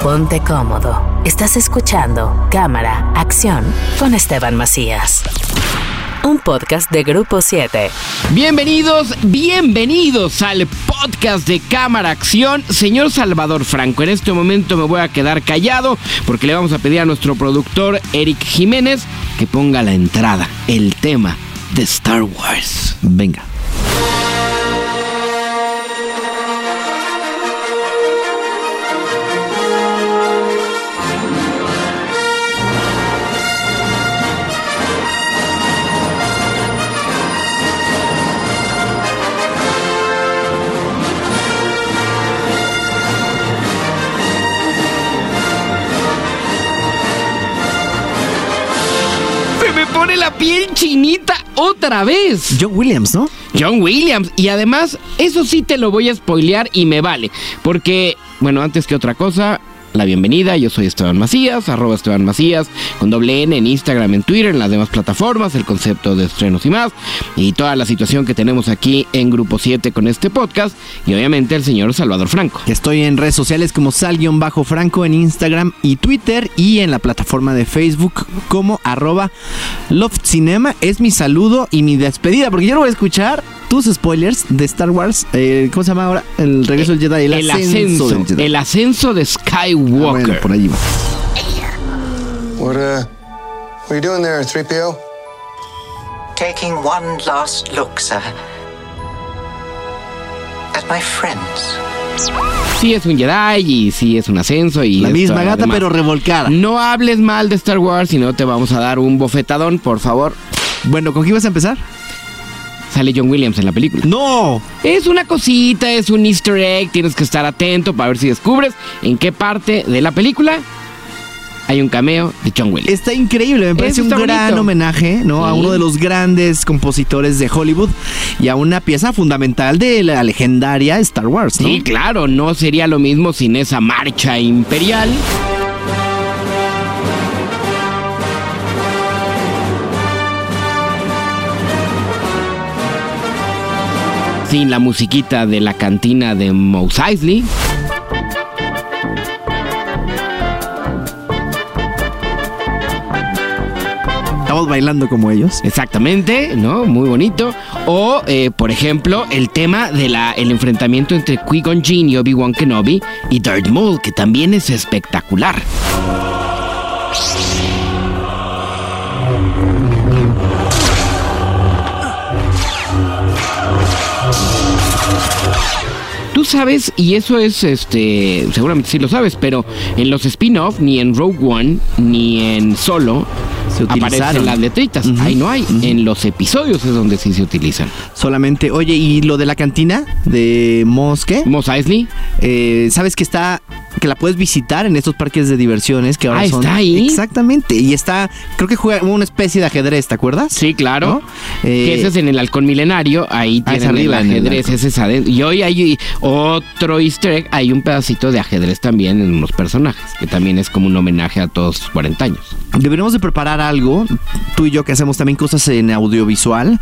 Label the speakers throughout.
Speaker 1: Ponte cómodo. Estás escuchando Cámara, Acción con Esteban Macías. Un podcast de Grupo 7.
Speaker 2: Bienvenidos, bienvenidos al podcast de Cámara Acción. Señor Salvador Franco, en este momento me voy a quedar callado porque le vamos a pedir a nuestro productor Eric Jiménez que ponga la entrada, el tema de Star Wars.
Speaker 3: Venga.
Speaker 2: Piel chinita otra vez.
Speaker 3: John Williams, ¿no?
Speaker 2: John Williams. Y además, eso sí te lo voy a spoilear y me vale. Porque, bueno, antes que otra cosa, la bienvenida. Yo soy Esteban Macías, arroba Esteban Macías, con doble N en Instagram, en Twitter, en las demás plataformas, el concepto de estrenos y más. Y toda la situación que tenemos aquí en Grupo 7 con este podcast. Y obviamente el señor Salvador Franco.
Speaker 3: Estoy en redes sociales como sal-franco en Instagram y Twitter y en la plataforma de Facebook como arroba loftcinema. Es mi saludo y mi despedida porque yo no voy a escuchar tus spoilers de Star Wars. eh, ¿Cómo se llama ahora? El regreso del Jedi. El,
Speaker 2: El
Speaker 3: ascenso,
Speaker 2: ascenso,
Speaker 3: del Jedi.
Speaker 2: el ascenso de Skywalker.
Speaker 3: Ah, bueno, por allí va.
Speaker 4: What, uh, what are you doing there, 3PO?
Speaker 5: Taking one last look, sir. At my friends.
Speaker 2: Sí es un Jedi y sí es un ascenso y
Speaker 3: La misma gata,
Speaker 2: además.
Speaker 3: pero revolcada.
Speaker 2: No hables mal de Star Wars, si no te vamos a dar un bofetadón, por favor.
Speaker 3: Bueno, ¿con qué ibas a empezar?
Speaker 2: Sale John Williams en la película.
Speaker 3: ¡No!
Speaker 2: Es una cosita, es un easter egg, tienes que estar atento para ver si descubres en qué parte de la película hay un cameo de John Williams.
Speaker 3: Está increíble, me parece un gran
Speaker 2: bonito.
Speaker 3: homenaje ¿no? a uno de los grandes compositores de Hollywood y a una pieza fundamental de la legendaria Star Wars, ¿no?
Speaker 2: Sí, claro, no sería lo mismo sin esa marcha imperial. Sin la musiquita de la cantina de Mos Eisley.
Speaker 3: Estamos bailando como ellos.
Speaker 2: Exactamente, ¿no? Muy bonito. O, eh, por ejemplo, el tema del el enfrentamiento entre Qui-Gon Jinn y Obi-Wan Kenobi y Darth Maul, que también es espectacular. Sabes, y eso es, este, seguramente sí lo sabes, pero en los spin-off, ni en Rogue One, ni en Solo,
Speaker 3: Se
Speaker 2: aparecen las letritas. Ahí no hay. En los episodios es donde sí se utilizan.
Speaker 3: Solamente, oye, ¿y lo de la cantina de Mosque?
Speaker 2: Mos Eisley.
Speaker 3: Eh, ¿Sabes que está, que la puedes visitar en estos parques de diversiones que ahora
Speaker 2: Ah,
Speaker 3: son?
Speaker 2: ¿está ahí?
Speaker 3: Exactamente, y está, creo que juega una especie de ajedrez, ¿te acuerdas?
Speaker 2: Sí, claro.
Speaker 3: ¿No? Eh,
Speaker 2: que ese es en el halcón milenario. Ahí
Speaker 3: Ah,
Speaker 2: tienen
Speaker 3: arriba,
Speaker 2: el ajedrez. ese es adentro. Y hoy hay otro easter egg. Hay un pedacito de ajedrez también en unos personajes. Que también es como un homenaje a todos sus 40 años.
Speaker 3: Deberíamos de preparar algo, tú y yo que hacemos también cosas en audiovisual,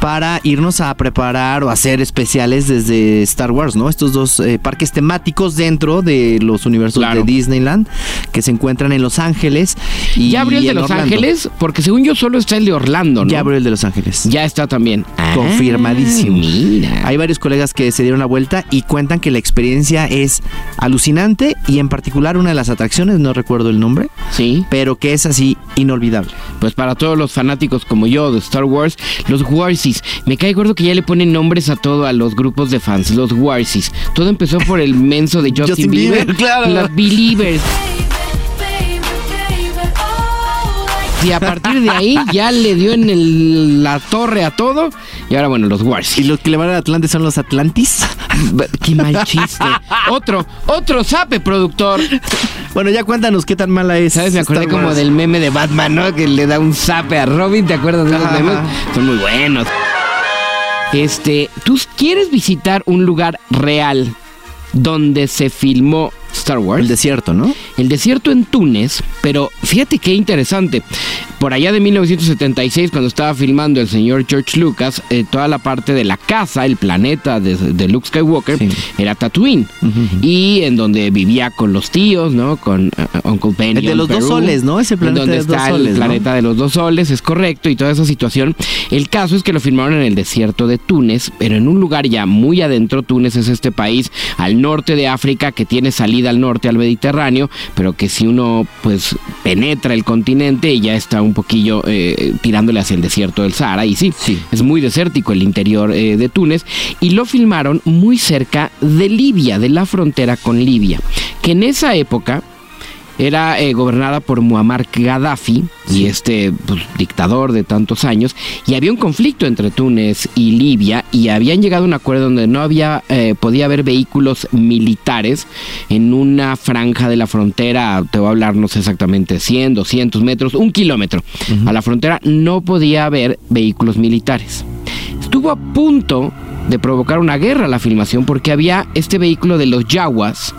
Speaker 3: para irnos a preparar o hacer especiales desde Star Wars, ¿no? Estos dos eh, parques temáticos dentro de los universos
Speaker 2: Claro.
Speaker 3: de Disneyland que se encuentran en Los Ángeles. Y
Speaker 2: ¿Ya abrió el de Los
Speaker 3: Orlando.
Speaker 2: Ángeles? Porque según yo solo está el de Orlando, ¿no?
Speaker 3: Ya abrió el de Los Ángeles.
Speaker 2: Ya está también. Ah,
Speaker 3: Confirmadísimo.
Speaker 2: mira.
Speaker 3: Hay varios colegas que se dieron la vuelta y cuentan que la experiencia es alucinante y en particular una de las atracciones, no recuerdo el nombre,
Speaker 2: Sí.
Speaker 3: pero que es así inolvidable.
Speaker 2: Pues para todos los fanáticos como yo de Star Wars, los Warsis. Me cae gordo que ya le ponen nombres a todo a los grupos de fans, los Warsis. Todo empezó por el menso de Justin, Bieber,
Speaker 3: claro.
Speaker 2: Los Believers. Y a partir de ahí ya le dio en el- la torre a todo. Y ahora, bueno, los
Speaker 3: Y
Speaker 2: Warsis.
Speaker 3: los que le van al Atlante son los Atlantis.
Speaker 2: Qué mal chiste. otro, otro sape, productor.
Speaker 3: Bueno, ya cuéntanos qué tan mala es.
Speaker 2: ¿Sabes? Me acordé
Speaker 3: Star
Speaker 2: como
Speaker 3: Wars.
Speaker 2: del meme de Batman, ¿no? Que le da un zape a Robin, ¿te acuerdas de esos memes? Son muy buenos. Este, ¿tú quieres visitar un lugar real donde se filmó Star Wars.
Speaker 3: El desierto, ¿no?
Speaker 2: El desierto en Túnez, pero fíjate qué interesante. Por allá de 1976, cuando estaba filmando el señor George Lucas, eh, toda la parte de la casa, el planeta de, de Luke Skywalker,
Speaker 3: Sí.
Speaker 2: era Tatooine. Y en donde vivía con los tíos, ¿no? Con eh, Uncle Ben.
Speaker 3: El de los dos soles, ¿no? Ese planeta
Speaker 2: donde
Speaker 3: de dos
Speaker 2: está
Speaker 3: soles,
Speaker 2: el
Speaker 3: ¿no?
Speaker 2: planeta de los dos soles, es correcto, y toda esa situación. El caso es que lo filmaron en el desierto de Túnez, pero en un lugar ya muy adentro. Túnez es este país al norte de África que tiene salida al norte al Mediterráneo, pero que si uno pues penetra el continente ya está un poquillo eh, tirándole hacia el desierto del Sahara. Y sí,
Speaker 3: Sí.
Speaker 2: es muy desértico el interior eh, de Túnez. Y lo filmaron muy cerca de Libia, de la frontera con Libia, que en esa época era eh, gobernada por Muammar Gaddafi y este pues, dictador de tantos años y había un conflicto entre Túnez y Libia y habían llegado a un acuerdo donde no había eh, podía haber vehículos militares en una franja de la frontera te voy a hablar no sé exactamente 100 200 metros un kilómetro. A la frontera no podía haber vehículos militares. Estuvo a punto de provocar una guerra la filmación porque había este vehículo de los Yaguas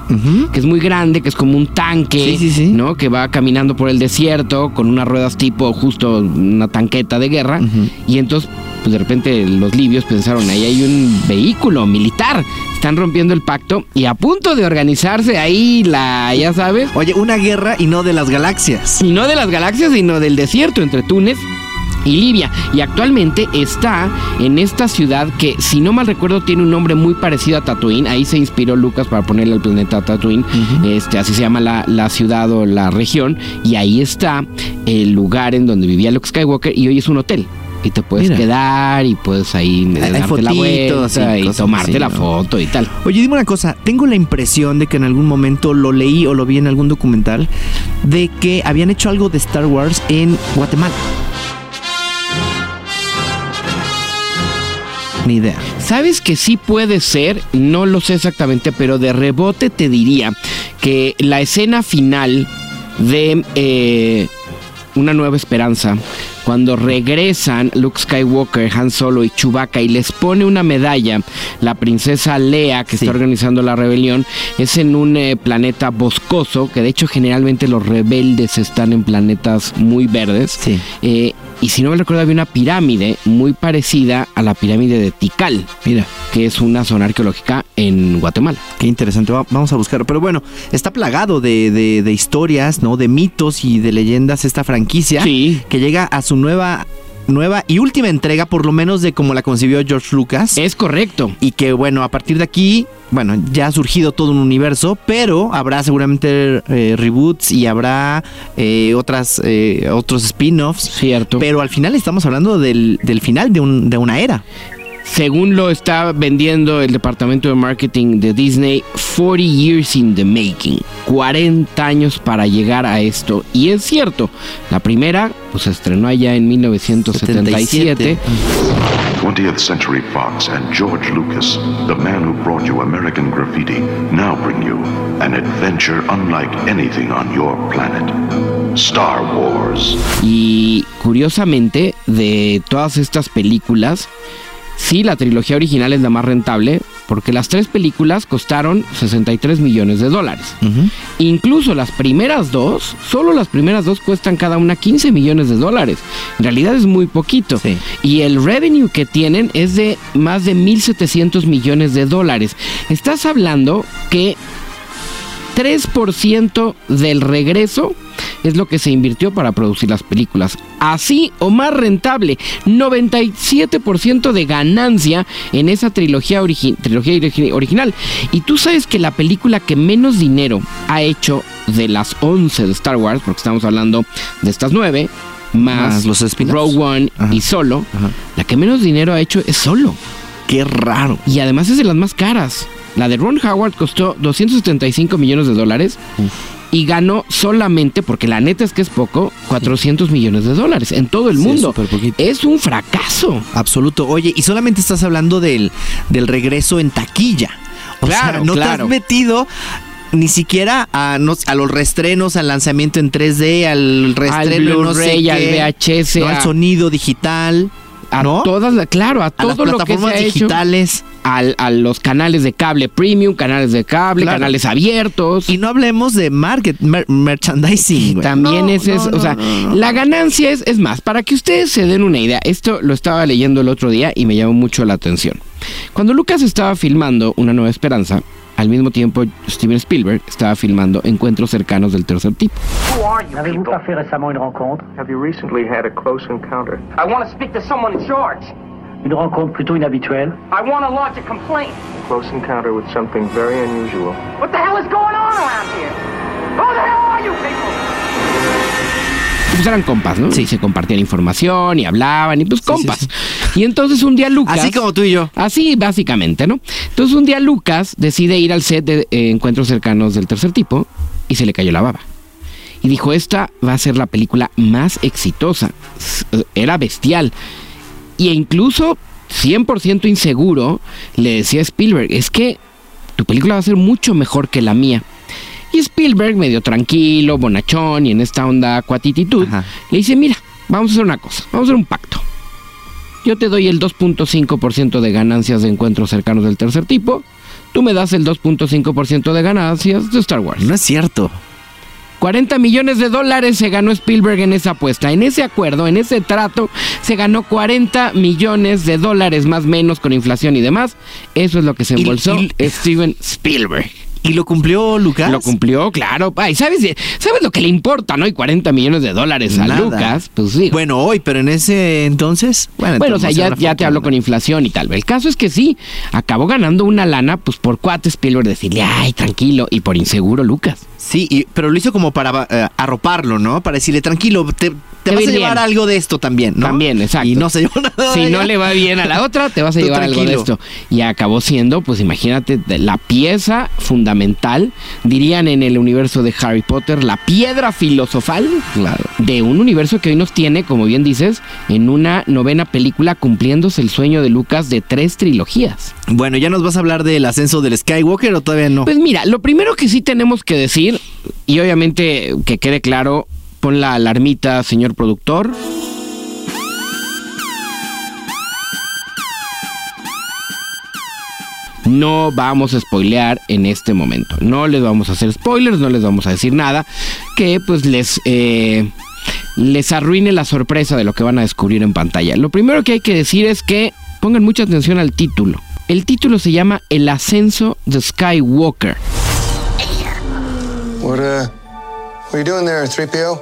Speaker 2: que es muy grande, que es como un tanque,
Speaker 3: Sí, sí, sí.
Speaker 2: ¿no? Que va caminando por el desierto con unas ruedas tipo justo una tanqueta de guerra. Y entonces, pues de repente los libios pensaron, ahí hay un vehículo militar. Están rompiendo el pacto y a punto de organizarse ahí la, ya sabes,
Speaker 3: Oye, una guerra y no de las galaxias.
Speaker 2: y no de las galaxias, sino del desierto entre Túnez y Libia. Y actualmente está en esta ciudad que, si no mal recuerdo, tiene un nombre muy parecido a Tatooine. Ahí se inspiró Lucas para ponerle al planeta Tatooine. este, así se llama la, la ciudad o la región. Y ahí está el lugar en donde vivía Luke Skywalker y hoy es un hotel. Y te puedes
Speaker 3: Mira.
Speaker 2: quedar y puedes ahí
Speaker 3: Hay
Speaker 2: darte la vuelta
Speaker 3: y
Speaker 2: tomarte
Speaker 3: así,
Speaker 2: la
Speaker 3: ¿no?
Speaker 2: foto y tal.
Speaker 3: Oye, dime una cosa, tengo la impresión de que en algún momento lo leí o lo vi en algún documental de que habían hecho algo de Star Wars en Guatemala. Ni idea.
Speaker 2: Sabes que sí puede ser, no lo sé exactamente, pero de rebote te diría que la escena final de eh, Una Nueva Esperanza, cuando regresan Luke Skywalker, Han Solo y Chewbacca y les pone una medalla, la princesa Lea que
Speaker 3: Sí.
Speaker 2: está organizando la rebelión, es en un eh, planeta boscoso, que de hecho generalmente los rebeldes están en planetas muy verdes.
Speaker 3: Sí.
Speaker 2: Eh, y si no me recuerdo, había una pirámide muy parecida a la pirámide de Tikal,
Speaker 3: Mira,
Speaker 2: que es una zona arqueológica en Guatemala.
Speaker 3: qué interesante. Va- vamos a buscarlo. Pero bueno, está plagado de, de- de historias, ¿no? De mitos y de leyendas esta franquicia.
Speaker 2: Sí.
Speaker 3: Que llega a su nueva, nueva y última entrega, por lo menos de como la concibió George Lucas.
Speaker 2: Es correcto.
Speaker 3: y que bueno, a partir de aquí, bueno, ya ha surgido todo un universo, pero habrá seguramente eh, reboots y habrá eh, otras eh, otros spin-offs.
Speaker 2: Cierto.
Speaker 3: Pero al final estamos hablando del, del final de, un- de una era.
Speaker 2: Según lo está vendiendo el departamento de marketing de Disney, 40 years in the making. 40 años para llegar a esto. Y es cierto, la primera pues se estrenó allá en 1977.
Speaker 6: 20th Century Fox and George Lucas, the man who brought you American Graffiti, now bring you an adventure unlike anything on your planet Star Wars.
Speaker 2: Y curiosamente, de todas estas películas, sí, la trilogía original es la más rentable, porque las tres películas costaron 63 millones de dólares. Incluso las primeras dos, solo las primeras dos cuestan cada una 15 millones de dólares. En realidad es muy poquito.
Speaker 3: Sí.
Speaker 2: Y el revenue que tienen es de más de 1.700 millones de dólares. Estás hablando que 3% del regreso es lo que se invirtió para producir las películas. Así o más rentable, 97% de ganancia en esa trilogía, origi- trilogía origi- original. Y tú sabes que la película que menos dinero ha hecho de las 11 de Star Wars, porque estamos hablando de estas 9, más,
Speaker 3: Más los spin-offs.
Speaker 2: Rogue One
Speaker 3: Ajá.
Speaker 2: y Solo,
Speaker 3: Ajá.
Speaker 2: la que menos dinero ha hecho es Solo.
Speaker 3: Qué raro.
Speaker 2: Y además es de las más caras. La de Ron Howard costó 275 millones de dólares y ganó solamente, porque la neta es que es poco, 400 millones de dólares en todo el
Speaker 3: Sí,
Speaker 2: mundo. Es un fracaso.
Speaker 3: Absoluto. Oye, y solamente estás hablando del, del regreso en taquilla. O sea,
Speaker 2: Claro,
Speaker 3: no te
Speaker 2: claro.
Speaker 3: has metido ni siquiera a, no- a los restrenos, al lanzamiento en 3D, al restreno en no sé
Speaker 2: Blu-ray, al
Speaker 3: qué,
Speaker 2: VHS,
Speaker 3: no, al
Speaker 2: a-
Speaker 3: sonido digital,
Speaker 2: A
Speaker 3: ¿no?
Speaker 2: todas, la- claro, a
Speaker 3: a las
Speaker 2: todo lo que se
Speaker 3: plataformas
Speaker 2: hecho. Al- a los canales de cable premium, canales de cable,
Speaker 3: Claro.
Speaker 2: canales abiertos.
Speaker 3: Y no hablemos de market, mer- merchandising. güey.
Speaker 2: También
Speaker 3: No,
Speaker 2: ese es,
Speaker 3: no,
Speaker 2: o sea,
Speaker 3: no, no.
Speaker 2: la ganancia es, es más, para que ustedes se den una idea, esto lo estaba leyendo el otro día y me llamó mucho la atención. Cuando Lucas estaba filmando Una Nueva Esperanza, al mismo tiempo Steven Spielberg estaba filmando Encuentros cercanos del tercer tipo.
Speaker 7: Fait récemment une rencontre
Speaker 8: a
Speaker 7: plutôt inhabituelle I want to lodge a complaint.
Speaker 8: Close encounter with something very unusual.
Speaker 7: What the hell is going on around here? Who the hell are you people?
Speaker 2: Pues eran compas, ¿no?
Speaker 3: Sí.
Speaker 2: Y se compartían información y hablaban y pues
Speaker 3: sí,
Speaker 2: compas.
Speaker 3: sí.
Speaker 2: Y entonces un día Lucas...
Speaker 3: Así como tú y yo.
Speaker 2: Así, básicamente, ¿no? Entonces un día Lucas decide ir al set de eh, Encuentros cercanos del tercer tipo y se le cayó la baba. Y dijo, esta va a ser la película más exitosa. Eh, Era bestial. Y incluso 100% inseguro le decía a Spielberg, es que tu película va a ser mucho mejor que la mía. Y Spielberg, medio tranquilo, bonachón y en esta onda cuatititud,
Speaker 3: Ajá.
Speaker 2: le dice, mira, vamos a hacer una cosa, vamos a hacer un pacto. Yo te doy el 2.5% de ganancias de encuentros cercanos del tercer tipo. Tú me das el 2.5% de ganancias de Star Wars.
Speaker 3: No es cierto.
Speaker 2: 40 millones de dólares se ganó Spielberg en esa apuesta. En ese acuerdo, en ese trato, se ganó 40 millones de dólares más menos con inflación y demás. Eso es lo que se
Speaker 3: Y-
Speaker 2: embolsó
Speaker 3: y-
Speaker 2: Steven Spielberg.
Speaker 3: ¿Y lo cumplió Lucas?
Speaker 2: Lo cumplió, claro. Ay, ¿sabes, ¿sabes lo que le importa, no? Y 40 millones de dólares a
Speaker 3: Nada.
Speaker 2: Lucas. Pues sí.
Speaker 3: Bueno, hoy, pero en ese entonces. Bueno,
Speaker 2: Bueno, o sea, ya, ya te hablo con inflación y tal. El caso es que sí, acabó ganando una lana, pues por cuate Spielberg decirle, ay, tranquilo, y por inseguro Lucas.
Speaker 3: Sí, y- pero lo hizo como para eh, arroparlo, ¿no? Para decirle, tranquilo, te, te vas
Speaker 2: va
Speaker 3: a llevar
Speaker 2: bien.
Speaker 3: algo de esto también, ¿no?
Speaker 2: También, exacto.
Speaker 3: Y no se llevó nada.
Speaker 2: Si no le va bien a la otra, te vas a
Speaker 3: Tú
Speaker 2: llevar algo de esto. Y acabó siendo, pues imagínate, la pieza fundamental, dirían en el universo de Harry Potter, la piedra filosofal
Speaker 3: Claro.
Speaker 2: de un universo que hoy nos tiene, como bien dices, en una novena película cumpliéndose el sueño de Lucas de tres trilogías.
Speaker 3: Bueno, ¿ya nos vas a hablar del ascenso del Skywalker o todavía no?
Speaker 2: Pues mira, lo primero que sí tenemos que decir, y obviamente que quede claro, pon la alarmita, señor productor. No vamos a spoilear en este momento. No les vamos a hacer spoilers, no les vamos a decir nada que pues les, eh, les arruine la sorpresa de lo que van a descubrir en pantalla. Lo primero que hay que decir es que pongan mucha atención al título. El título se llama El ascenso de Skywalker.
Speaker 4: What, what are you doing there, 3PO?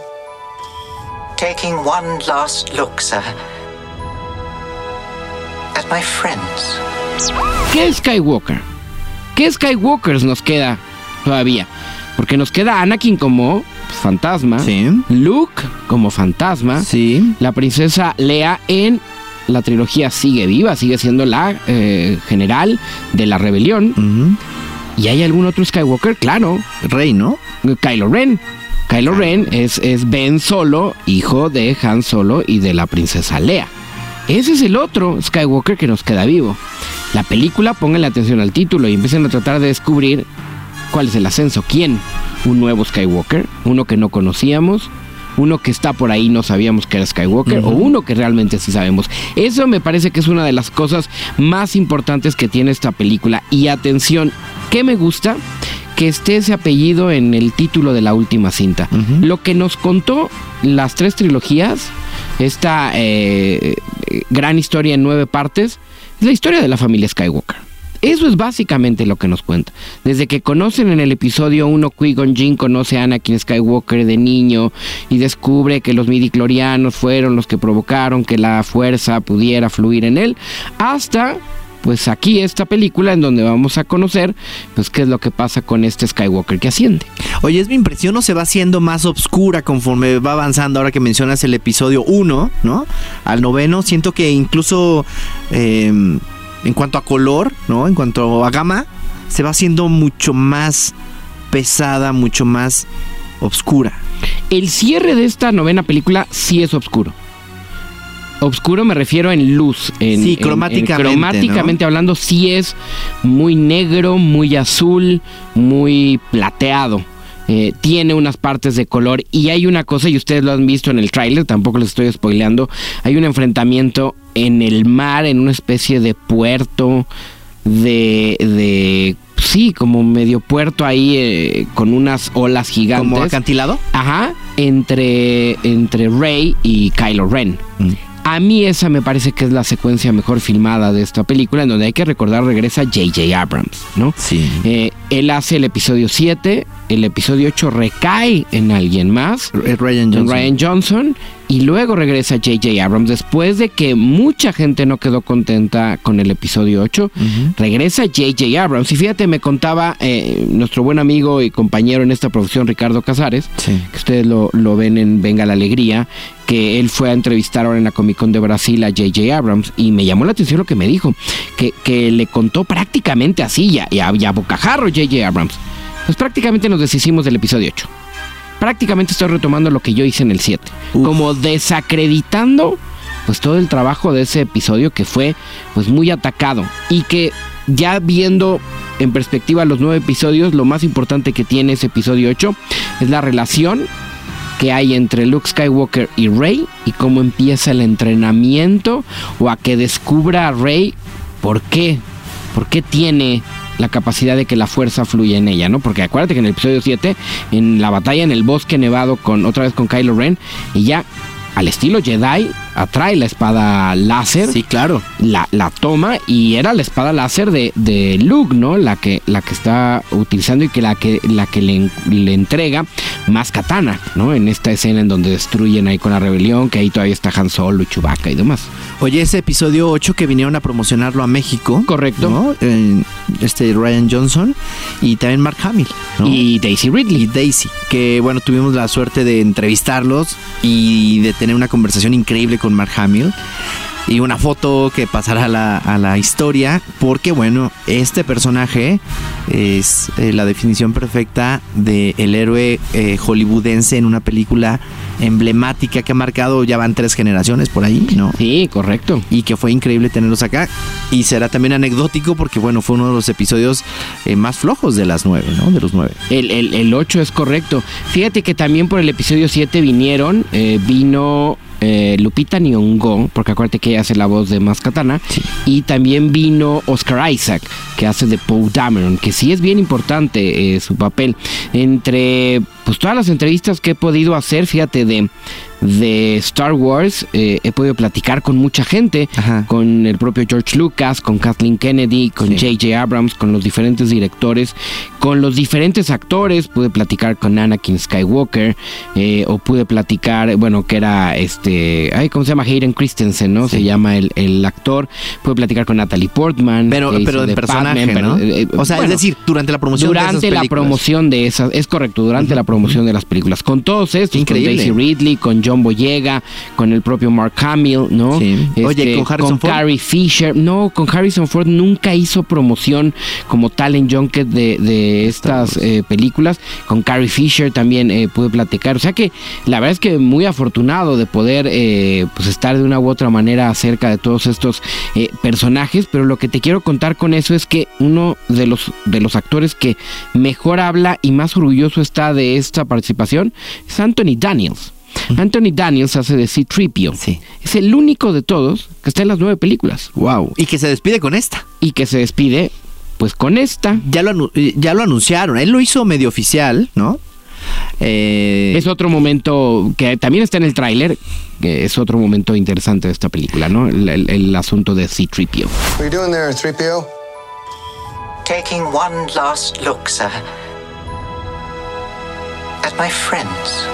Speaker 5: Taking one last look, sir. At my friends.
Speaker 2: ¿Qué es Skywalker? ¿Qué Skywalkers nos queda todavía? Porque nos queda Anakin como fantasma,
Speaker 3: Sí.
Speaker 2: Luke como fantasma,
Speaker 3: Sí.
Speaker 2: la princesa Leia en la trilogía sigue viva, sigue siendo la eh, general de la rebelión. ¿Y hay algún otro Skywalker? Claro,
Speaker 3: Rey, ¿no?
Speaker 2: Kylo Ren. Kylo Ren es, es Ben Solo, hijo de Han Solo y de la princesa Leia. Ese es el otro Skywalker que nos queda vivo. La película, pónganle atención al título y empiecen a tratar de descubrir cuál es el ascenso. ¿Quién? ¿Un nuevo Skywalker? ¿Uno que no conocíamos? ¿Uno que está por ahí no sabíamos que era Skywalker? ¿O uno que realmente sí sabemos? Eso me parece que es una de las cosas más importantes que tiene esta película. Y atención, ¿qué me gusta? Que esté ese apellido en el título de la última cinta. Lo que nos contó las tres trilogías, esta eh, gran historia en nueve partes, es la historia de la familia Skywalker. Eso es básicamente lo que nos cuenta. Desde que conocen en el episodio 1, Qui-Gon Jinn conoce a Anakin Skywalker de niño y descubre que los midiclorianos fueron los que provocaron que la fuerza pudiera fluir en él, hasta pues aquí esta película en donde vamos a conocer pues qué es lo que pasa con este Skywalker que asciende.
Speaker 3: Oye, es mi impresión, ¿no se va haciendo más oscura conforme va avanzando? Ahora que mencionas el episodio 1, ¿no? Al noveno, siento que incluso eh, en cuanto a color, ¿no? En cuanto a gama, se va haciendo mucho más pesada, mucho más oscura.
Speaker 2: El cierre de esta novena película sí es oscuro. Obscuro me refiero en luz. En,
Speaker 3: Sí,
Speaker 2: en- en
Speaker 3: cromáticamente,
Speaker 2: cromáticamente hablando, sí es muy negro, muy azul, muy plateado. Eh, tiene unas partes de color y hay una cosa, y ustedes lo han visto en el tráiler, tampoco les estoy spoileando, hay un enfrentamiento en el mar, en una especie de puerto. de, de sí, como medio puerto ahí eh, con unas olas gigantes.
Speaker 3: ¿Como acantilado?
Speaker 2: Ajá, entre, entre Rey y Kylo Ren.
Speaker 3: Mm.
Speaker 2: A mí esa me parece que es la secuencia mejor filmada de esta película, en donde hay que recordar regresa J.J. Abrams, ¿no?
Speaker 3: Sí.
Speaker 2: Eh, él hace el episodio 7, el episodio 8 recae en alguien más,
Speaker 3: Ryan Johnson.
Speaker 2: Ryan Johnson, y luego regresa J.J. Abrams después de que mucha gente no quedó contenta con el episodio 8.
Speaker 3: Ujú.
Speaker 2: Regresa J.J. Abrams. Y fíjate, me contaba eh, nuestro buen amigo y compañero en esta producción, Ricardo Casares,
Speaker 3: Sí.
Speaker 2: que ustedes lo, lo ven en Venga la Alegría, que él fue a entrevistar ahora en la Comic Con de Brasil a J.J. Abrams y me llamó la atención lo que me dijo, que, que le contó prácticamente así, y a, y a, y a bocajarro J.J. Abrams. Pues prácticamente nos deshicimos del episodio 8. Prácticamente estoy retomando lo que yo hice en el 7.
Speaker 3: Uf.
Speaker 2: Como desacreditando pues todo el trabajo de ese episodio que fue pues muy atacado y que ya viendo en perspectiva los nueve episodios, lo más importante que tiene ese episodio 8 es la relación que hay entre Luke Skywalker y Rey y cómo empieza el entrenamiento o a que descubra a Rey por qué, por qué tiene la capacidad de que la fuerza fluya en ella, ¿no? Porque acuérdate que en el episodio 7, en la batalla en el bosque nevado con otra vez con Kylo Ren, ella al estilo Jedi atrae la espada láser
Speaker 3: Sí, claro.
Speaker 2: la, la toma y era la espada láser de, de Luke, ¿no? La que, la que está utilizando y que la que, la que le, le entrega más katana, ¿no? En esta escena en donde destruyen ahí con la rebelión, que ahí todavía está Han Solo, y Chewbacca y demás.
Speaker 3: Oye, ese episodio 8 que vinieron a promocionarlo a México.
Speaker 2: Correcto.
Speaker 3: ¿no? Eh, este Ryan Johnson y también Mark Hamill. ¿no?
Speaker 2: Y Daisy
Speaker 3: y
Speaker 2: Ridley.
Speaker 3: Daisy, que bueno, tuvimos la suerte de entrevistarlos y de tener una conversación increíble con Mark Hamill y una foto que pasará a la, a la historia, porque bueno, este personaje es eh, la definición perfecta del el héroe eh, hollywoodense en una película emblemática que ha marcado, ya van tres generaciones por ahí, ¿no?
Speaker 2: Sí, correcto.
Speaker 3: y que fue increíble tenerlos acá. Y será también anecdótico porque, bueno, fue uno de los episodios eh, más flojos de las nueve, ¿no? De los nueve.
Speaker 2: El, el, el 8 es correcto. Fíjate que también por el episodio 7 vinieron, eh, vino eh, Lupita Nyong'o, porque acuérdate que ella hace la voz de Mascatana, y también vino Oscar Isaac, que hace de Poe Dameron, que sí es bien importante eh, su papel. Entre pues todas las entrevistas que he podido hacer, fíjate, de, de Star Wars, eh, he podido platicar con mucha gente,
Speaker 3: Ajá.
Speaker 2: con el propio George Lucas, con Kathleen Kennedy, con
Speaker 3: Sí.
Speaker 2: J.J. Abrams, con los diferentes directores, con los diferentes actores. Pude platicar con Anakin Skywalker, eh, o pude platicar, bueno, que era este, ay, ¿cómo se llama? Hayden Christensen, ¿no? Se llama el, el actor. Pude platicar con Natalie Portman.
Speaker 3: Pero, pero
Speaker 2: de
Speaker 3: personaje,
Speaker 2: Batman,
Speaker 3: ¿no?
Speaker 2: pero, eh,
Speaker 3: o sea,
Speaker 2: bueno,
Speaker 3: es decir, durante la promoción de esas
Speaker 2: durante la
Speaker 3: películas.
Speaker 2: promoción de esas, es correcto, durante la promoción de las películas. Con todos estos,
Speaker 3: Increíble.
Speaker 2: con Daisy Ridley, con John Boyega, con el propio Mark Hamill, ¿no?
Speaker 3: Sí. Oye, ¿con Harrison Ford?
Speaker 2: Carrie Fisher. No, con Harrison Ford nunca hizo promoción como tal en Junket de, de estas eh, películas. Con Carrie Fisher también eh, pude platicar. O sea que la verdad es que muy afortunado de poder eh, pues estar de una u otra manera acerca de todos estos personajes. Pero lo que te quiero contar con eso es que uno de los, de los actores que mejor habla y más orgulloso está de esta participación es Anthony Daniels. Anthony Daniels hace de C-Tripio.
Speaker 3: Sí.
Speaker 2: Es el único de todos que está en las nueve películas
Speaker 3: Wow. Y que se despide con esta.
Speaker 2: y que se despide pues con esta.
Speaker 3: Ya lo, eh, ya lo anunciaron. Él lo hizo medio oficial, ¿no? Eh,
Speaker 2: Es otro momento que también está en el tráiler, que es otro momento interesante de esta película, ¿no? El, el- el asunto de C-Tripio.
Speaker 4: What are you doing there, 3PO?
Speaker 5: Taking one last look, sir. At my friends.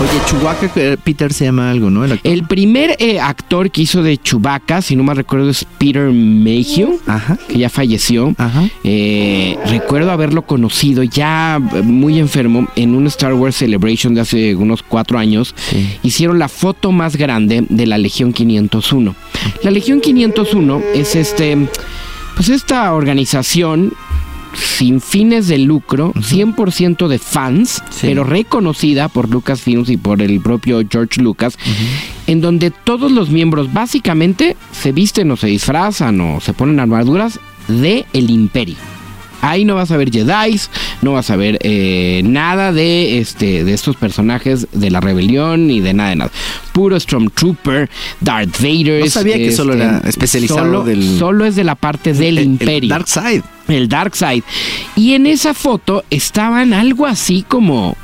Speaker 3: Oye, Chewbacca Peter se llama algo, ¿no? El
Speaker 2: primer eh, actor que hizo de Chewbacca, si no mal recuerdo, es Peter Mayhew,
Speaker 3: Ajá.
Speaker 2: que ya falleció.
Speaker 3: Ajá.
Speaker 2: Eh, recuerdo haberlo conocido ya eh, muy enfermo en un Star Wars Celebration de hace unos cuatro años.
Speaker 3: Sí.
Speaker 2: Hicieron la foto más grande de la Legión 501. La Legión 501 es este, pues esta organización sin fines de lucro, 100% de fans,
Speaker 3: Sí.
Speaker 2: pero reconocida por Lucasfilms y por el propio George Lucas, en donde todos los miembros básicamente se visten o se disfrazan o se ponen armaduras de el imperio. Ahí no vas a ver Jedi, no vas a ver eh, nada de este de estos personajes de la rebelión ni de nada de nada. Puro Stormtrooper, Darth Vader.
Speaker 3: No sabía que solo era especializado
Speaker 2: solo,
Speaker 3: del-
Speaker 2: Solo es de la parte del
Speaker 3: El- el
Speaker 2: Imperio.
Speaker 3: Dark Side.
Speaker 2: El Dark Side. Y en esa foto estaban algo así como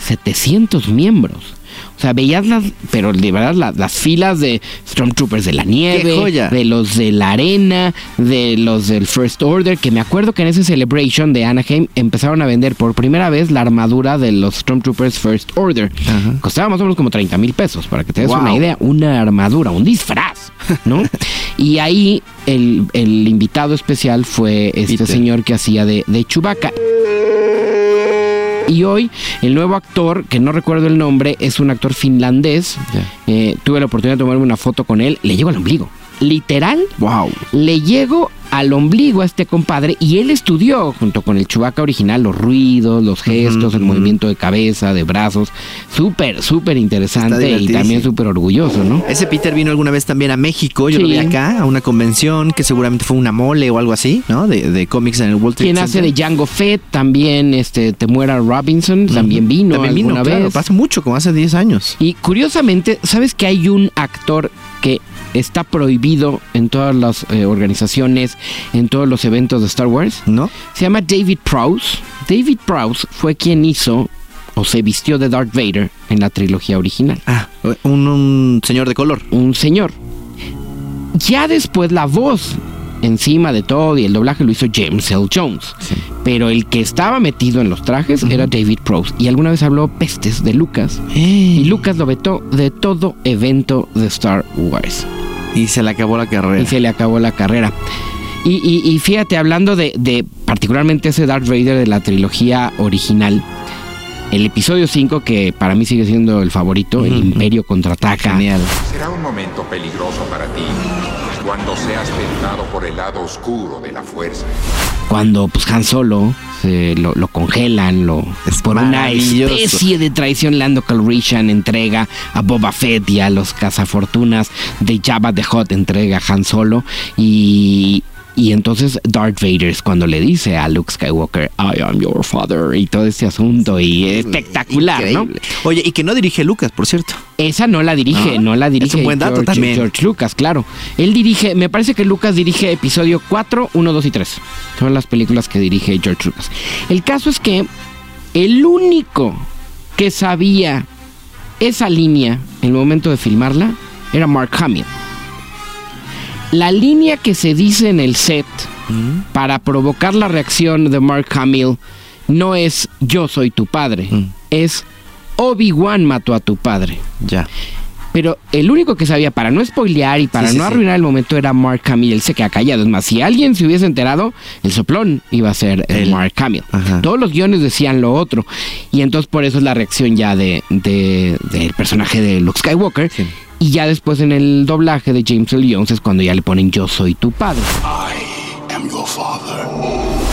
Speaker 2: 700 miembros. O sea, veías las, pero de verdad la- las filas de Stormtroopers de la nieve, de los de la arena, de los del First Order, que me acuerdo que en ese Celebration de Anaheim empezaron a vender por primera vez la armadura de los Stormtroopers First Order.
Speaker 3: Ajá.
Speaker 2: Costaba más o menos como 30 mil pesos, para que te des
Speaker 3: Wow.
Speaker 2: una idea, una armadura, un disfraz, ¿no? y ahí el, el invitado especial fue este
Speaker 3: Peter.
Speaker 2: señor que hacía de, de Chewbacca. Y hoy el nuevo actor, que no recuerdo el nombre, es un actor finlandés. Eh, tuve la oportunidad de tomarme una foto con él. Le llego al ombligo. Literal,
Speaker 3: Wow.
Speaker 2: le llego al ombligo a este compadre y él estudió junto con el Chewbacca original los ruidos, los gestos, el movimiento de cabeza, de brazos. Súper, súper interesante y también súper orgulloso, ¿no?
Speaker 3: Ese Peter vino alguna vez también a México, yo lo vi acá, a una convención que seguramente fue una mole o algo así, ¿no? De, de cómics en el World Trade
Speaker 2: Quien hace de. Django Fett, también este Temuera Robinson, también vino
Speaker 3: También vino,
Speaker 2: alguna
Speaker 3: claro,
Speaker 2: vez.
Speaker 3: hace mucho, como hace 10 años.
Speaker 2: Y curiosamente, ¿sabes que hay un actor que está prohibido en todas las eh, organizaciones, en todos los eventos de Star Wars?
Speaker 3: ¿No?
Speaker 2: Se llama David Prowse. David Prowse fue quien hizo o se vistió de Darth Vader en la trilogía original.
Speaker 3: Ah, un, un señor de color.
Speaker 2: Un señor. Ya después la voz encima de todo y el doblaje lo hizo James L. Jones. Pero el que estaba metido en los trajes era David Prowse. Y alguna vez habló pestes de Lucas. Y Lucas lo vetó de todo evento de Star Wars.
Speaker 3: Y se le acabó la carrera.
Speaker 2: Y se le acabó la carrera. Y, y- y fíjate, hablando de, de particularmente ese Darth Vader de la trilogía original, el episodio 5, que para mí sigue siendo el favorito, el Imperio contraataca.
Speaker 3: Genial.
Speaker 9: Será un momento peligroso para ti cuando seas tentado por el lado oscuro de la fuerza.
Speaker 2: Cuando pues Han Solo se lo, lo congelan, lo
Speaker 3: Es
Speaker 2: por una especie de traición Lando Calrissian entrega a Boba Fett y a los cazafortunas de Jabba the Hutt entrega a Han Solo y y entonces Darth Vader es cuando le dice a Luke Skywalker, I am your father, y todo este asunto, y espectacular, ¿no?
Speaker 3: Oye, y que no dirige Lucas, por cierto.
Speaker 2: Esa no la dirige,
Speaker 3: Ah,
Speaker 2: no la
Speaker 3: es
Speaker 2: dirige
Speaker 3: un buen dato
Speaker 2: George,
Speaker 3: también.
Speaker 2: George Lucas, claro. Él dirige, me parece que Lucas dirige episodio 4, 1, 2 y 3. Son las películas que dirige George Lucas. El caso es que el único que sabía esa línea en el momento de filmarla era Mark Hamill. La línea que se dice en el set para provocar la reacción de Mark Hamill no es yo soy tu padre,
Speaker 3: Mm.
Speaker 2: es Obi-Wan mató a tu padre.
Speaker 3: Ya.
Speaker 2: Pero el único que sabía, para no spoilear y para
Speaker 3: Sí,
Speaker 2: no
Speaker 3: sí.
Speaker 2: arruinar el momento, era Mark Hamill. Él se queda callado. Es más, si alguien se hubiese enterado, el soplón iba a ser el
Speaker 3: Él.
Speaker 2: Mark Hamill.
Speaker 3: Ajá.
Speaker 2: Todos los guiones decían lo otro. Y entonces por eso es la reacción ya de, de- del personaje de Luke Skywalker.
Speaker 3: Sí.
Speaker 2: Y ya después en el doblaje de James L. Jones es cuando ya le ponen yo soy tu padre.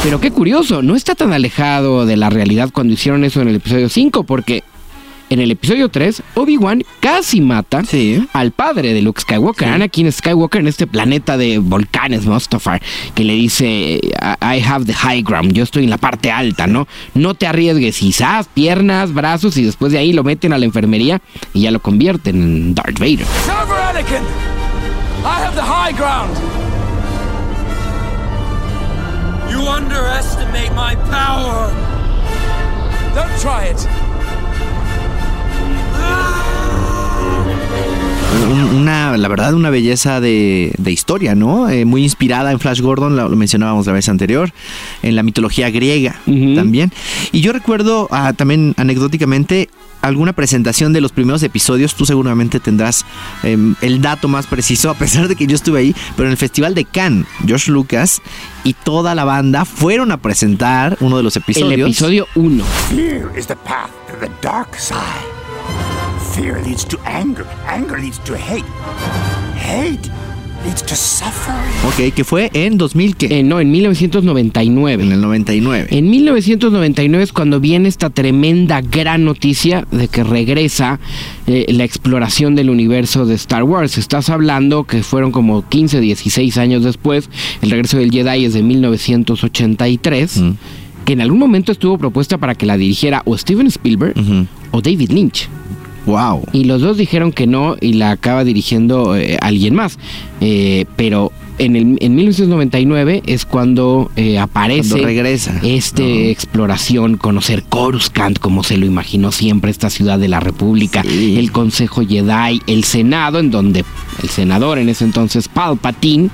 Speaker 2: Pero qué curioso, no está tan alejado de la realidad cuando hicieron eso en el episodio 5, porque en el episodio 3, Obi-Wan casi mata
Speaker 3: Sí.
Speaker 2: al padre de Luke Skywalker, Anakin Skywalker, en este planeta de volcanes, Mustafar, que le dice, I have the high ground, yo estoy en la parte alta, ¿no? No te arriesgues, quizás piernas, brazos, y después de ahí lo meten a la enfermería y ya lo convierten en Darth Vader.
Speaker 7: Never, Anakin! I have the high ground! You underestimate my power! Don't try it!
Speaker 3: Un- Una, la verdad, una belleza de, de historia, ¿no? Eh, muy inspirada en Flash Gordon, lo, lo mencionábamos la vez anterior, en la mitología griega también. Y yo recuerdo ah, también anecdóticamente alguna presentación de los primeros episodios, tú seguramente tendrás em, el dato más preciso, a pesar de que yo estuve ahí, pero en el Festival de Cannes, Josh Lucas y toda la banda fueron a presentar uno de los episodios.
Speaker 2: El episodio 1.
Speaker 9: Fear is the path to the dark side. Fear leads to anger. Anger leads to hate. Hate
Speaker 3: Ok, que fue en 2000, ¿qué?
Speaker 2: Eh, no, en 1999.
Speaker 3: En el 99.
Speaker 2: En 1999 es cuando viene esta tremenda gran noticia de que regresa eh, la exploración del universo de Star Wars. Estás hablando que fueron como 15, 16 años después. El regreso del Jedi es de 1983.
Speaker 3: Mm.
Speaker 2: Que en algún momento estuvo propuesta para que la dirigiera o Steven Spielberg o David Lynch.
Speaker 3: Wow.
Speaker 2: Y los dos dijeron que no y la acaba dirigiendo eh, alguien más. Eh, pero en, el, en 1999 es cuando eh, aparece
Speaker 3: Cuando regresa.
Speaker 2: este exploración, conocer Coruscant como se lo imaginó siempre esta ciudad de la República,
Speaker 3: Sí.
Speaker 2: el Consejo Jedi, el Senado, en donde el senador en ese entonces Palpatine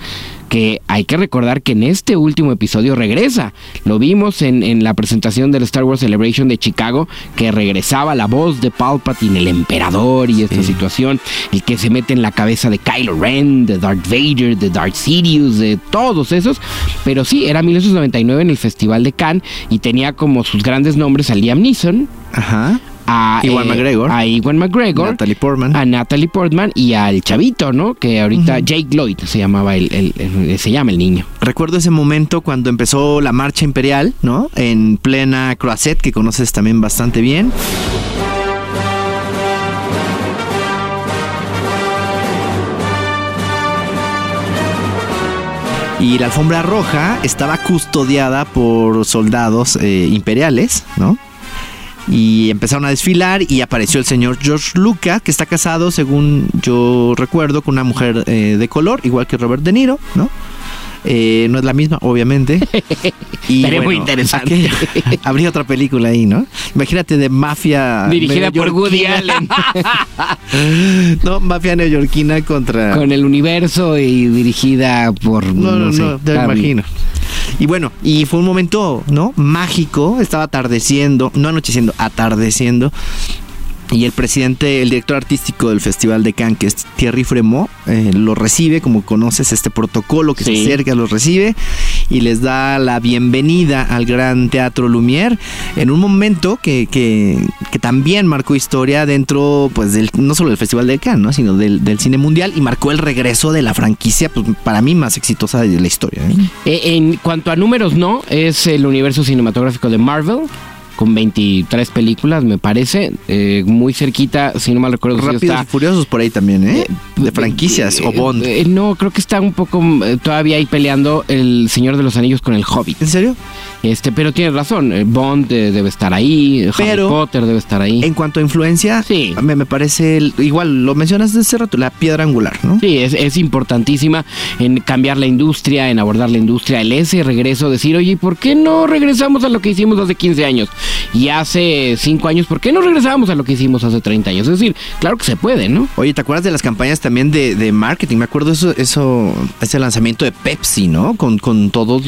Speaker 2: que hay que recordar que en este último episodio regresa. Lo vimos en, en la presentación del Star Wars Celebration de Chicago, que regresaba la voz de Palpatine, el emperador y esta situación, el que se mete en la cabeza de Kylo Ren, de Darth Vader, de Darth Sidious, de todos esos. Pero sí, era 1999 en el Festival de Cannes y tenía como sus grandes nombres a Liam Neeson,
Speaker 3: Ajá.
Speaker 2: A
Speaker 3: Ewan McGregor.
Speaker 2: a Ewan McGregor,
Speaker 3: Natalie Portman.
Speaker 2: a Natalie Portman y al chavito, ¿no? Que ahorita Jake Lloyd se llamaba el, el- el- se llama el niño.
Speaker 3: Recuerdo ese momento cuando empezó la marcha imperial, ¿no? En plena Croisette, que conoces también bastante bien. Y la alfombra roja estaba custodiada por soldados eh, imperiales, ¿no? Y empezaron a desfilar y apareció el señor George Lucas, que está casado, según yo recuerdo, con una mujer eh, de color, igual que Robert De Niro, ¿no? Eh, no es la misma, obviamente. Y
Speaker 2: Estaría muy interesante.
Speaker 3: aquella- habría otra película ahí, ¿no? Imagínate de mafia.
Speaker 2: Dirigida por Woody. Allen.
Speaker 3: no, mafia neoyorquina contra.
Speaker 2: Con el universo y dirigida por.
Speaker 3: No, no, no,
Speaker 2: sé,
Speaker 3: te
Speaker 2: Harry.
Speaker 3: imagino. Y bueno, y fue un momento, ¿no? Mágico. Estaba atardeciendo, no anocheciendo, atardeciendo. Y el presidente, el director artístico del Festival de Cannes, que es Thierry Fremont, eh, lo recibe, como conoces este protocolo que se acerca, los recibe y les da la bienvenida al Gran Teatro Lumière en un momento que, que, que también marcó historia dentro, pues, del, no solo del Festival de Cannes, ¿no? sino del, del cine mundial y marcó el regreso de la franquicia, pues, para mí más exitosa de la historia. ¿eh?
Speaker 2: Eh, en cuanto a números, no. Es el universo cinematográfico de Marvel. Con 23 películas, me parece. Eh, muy cerquita, si no mal recuerdo. si
Speaker 3: Rápidos
Speaker 2: está-
Speaker 3: y Furiosos por ahí también, ¿eh? De franquicias
Speaker 2: Eh,
Speaker 3: o Bond.
Speaker 2: eh, no, creo que está un poco eh, todavía ahí peleando el Señor de los Anillos con el Hobbit.
Speaker 3: ¿En serio?
Speaker 2: Este, pero tienes razón, eh, Bond eh, debe estar ahí, Harry Potter debe estar ahí.
Speaker 3: En cuanto a influencia,
Speaker 2: Sí.
Speaker 3: me, me parece, el- igual lo mencionas de hace rato, la piedra angular, ¿no?
Speaker 2: Sí, es, es importantísima en cambiar la industria, en abordar la industria, el ese regreso, decir, oye, ¿por qué no regresamos a lo que hicimos hace 15 años? Y hace 5 años, ¿por qué no regresamos a lo que hicimos hace 30 años? Es decir, claro que se puede, ¿no?
Speaker 3: Oye, ¿te acuerdas de las campañas también de, de marketing? Me acuerdo eso, eso, ese lanzamiento de Pepsi, ¿no? Con, con todos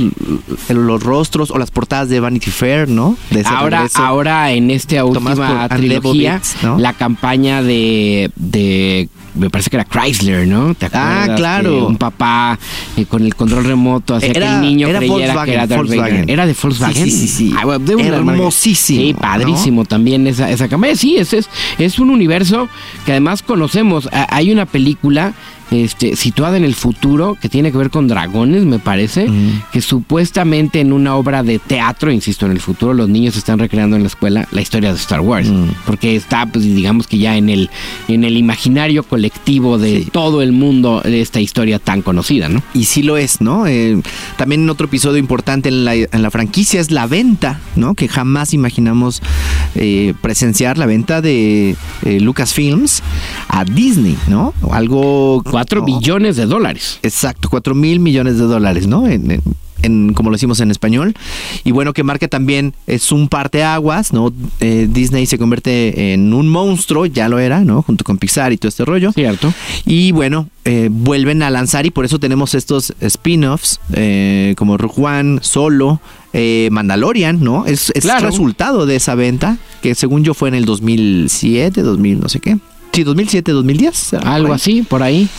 Speaker 3: los rostros o las portadas de Vanity Fair, ¿no? De
Speaker 2: Ahora,
Speaker 3: regreso.
Speaker 2: ahora en esta última trilogía, la campaña de, de me parece que era Chrysler, ¿no? ¿Te
Speaker 3: Ah,
Speaker 2: acuerdas?
Speaker 3: claro.
Speaker 2: Que un papá eh, con el control remoto hacía que
Speaker 3: Era-
Speaker 2: el niño
Speaker 3: era
Speaker 2: creyera
Speaker 3: Volkswagen,
Speaker 2: que era Darth Vader.
Speaker 3: Volkswagen.
Speaker 2: Era de Volkswagen.
Speaker 3: Sí, sí, sí.
Speaker 2: Ah, de una
Speaker 3: Hermosísimo,
Speaker 2: Sí, padrísimo también esa, esa campaña. Sí, es, es, es un universo que además conocemos. Ah, Hay una película este, situada en el futuro que tiene que ver con dragones, me parece, que supuestamente en una obra de teatro, insisto, en el futuro los niños están recreando en la escuela la historia de Star Wars, porque está, pues digamos que ya en el, en el imaginario colectivo de
Speaker 3: Sí.
Speaker 2: todo el mundo de esta historia tan conocida, ¿no?
Speaker 3: Y sí lo es, ¿no? Eh, también otro episodio importante en la, en la franquicia es la venta, ¿no? Que jamás imaginamos eh, presenciar la venta de eh, Lucasfilms a Disney, ¿no? Algo...
Speaker 2: 4
Speaker 3: no,
Speaker 2: billones de dólares.
Speaker 3: Exacto, 4 mil millones de dólares, ¿no? En, en- en- como lo decimos en español. Y bueno, que marca también, es un parteaguas, ¿no? Eh, Disney se convierte en un monstruo, ya lo era, ¿no? Junto con Pixar y todo este rollo.
Speaker 2: Cierto.
Speaker 3: Y bueno, eh, vuelven a lanzar y por eso tenemos estos spin-offs eh, como Rogue One, Solo, eh, Mandalorian, ¿no? Es, es
Speaker 2: Claro.
Speaker 3: resultado de esa venta que según yo fue en el 2007, 2000, no sé qué. Sí, 2007, 2010.
Speaker 2: Algo
Speaker 3: ahí.
Speaker 2: así, por ahí.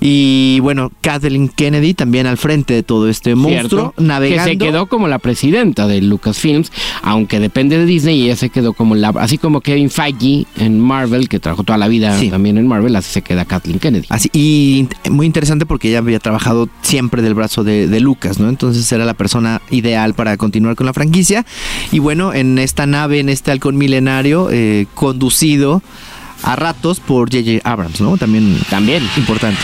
Speaker 3: Y bueno, Kathleen Kennedy también al frente de todo este monstruo,
Speaker 2: Cierto,
Speaker 3: navegando.
Speaker 2: Que se quedó como la presidenta de Lucasfilms, aunque depende de Disney y ella se quedó como la... Así como Kevin Feige en Marvel, que trabajó toda la vida
Speaker 3: Sí.
Speaker 2: también en Marvel, así se queda Kathleen Kennedy.
Speaker 3: Así, y muy interesante porque ella había trabajado siempre del brazo de, de Lucas, ¿no? Entonces era la persona ideal para continuar con la franquicia. Y bueno, en esta nave, en este halcón milenario, eh, conducido a ratos por J.J. Abrams, ¿no? También,
Speaker 2: También.
Speaker 3: importante.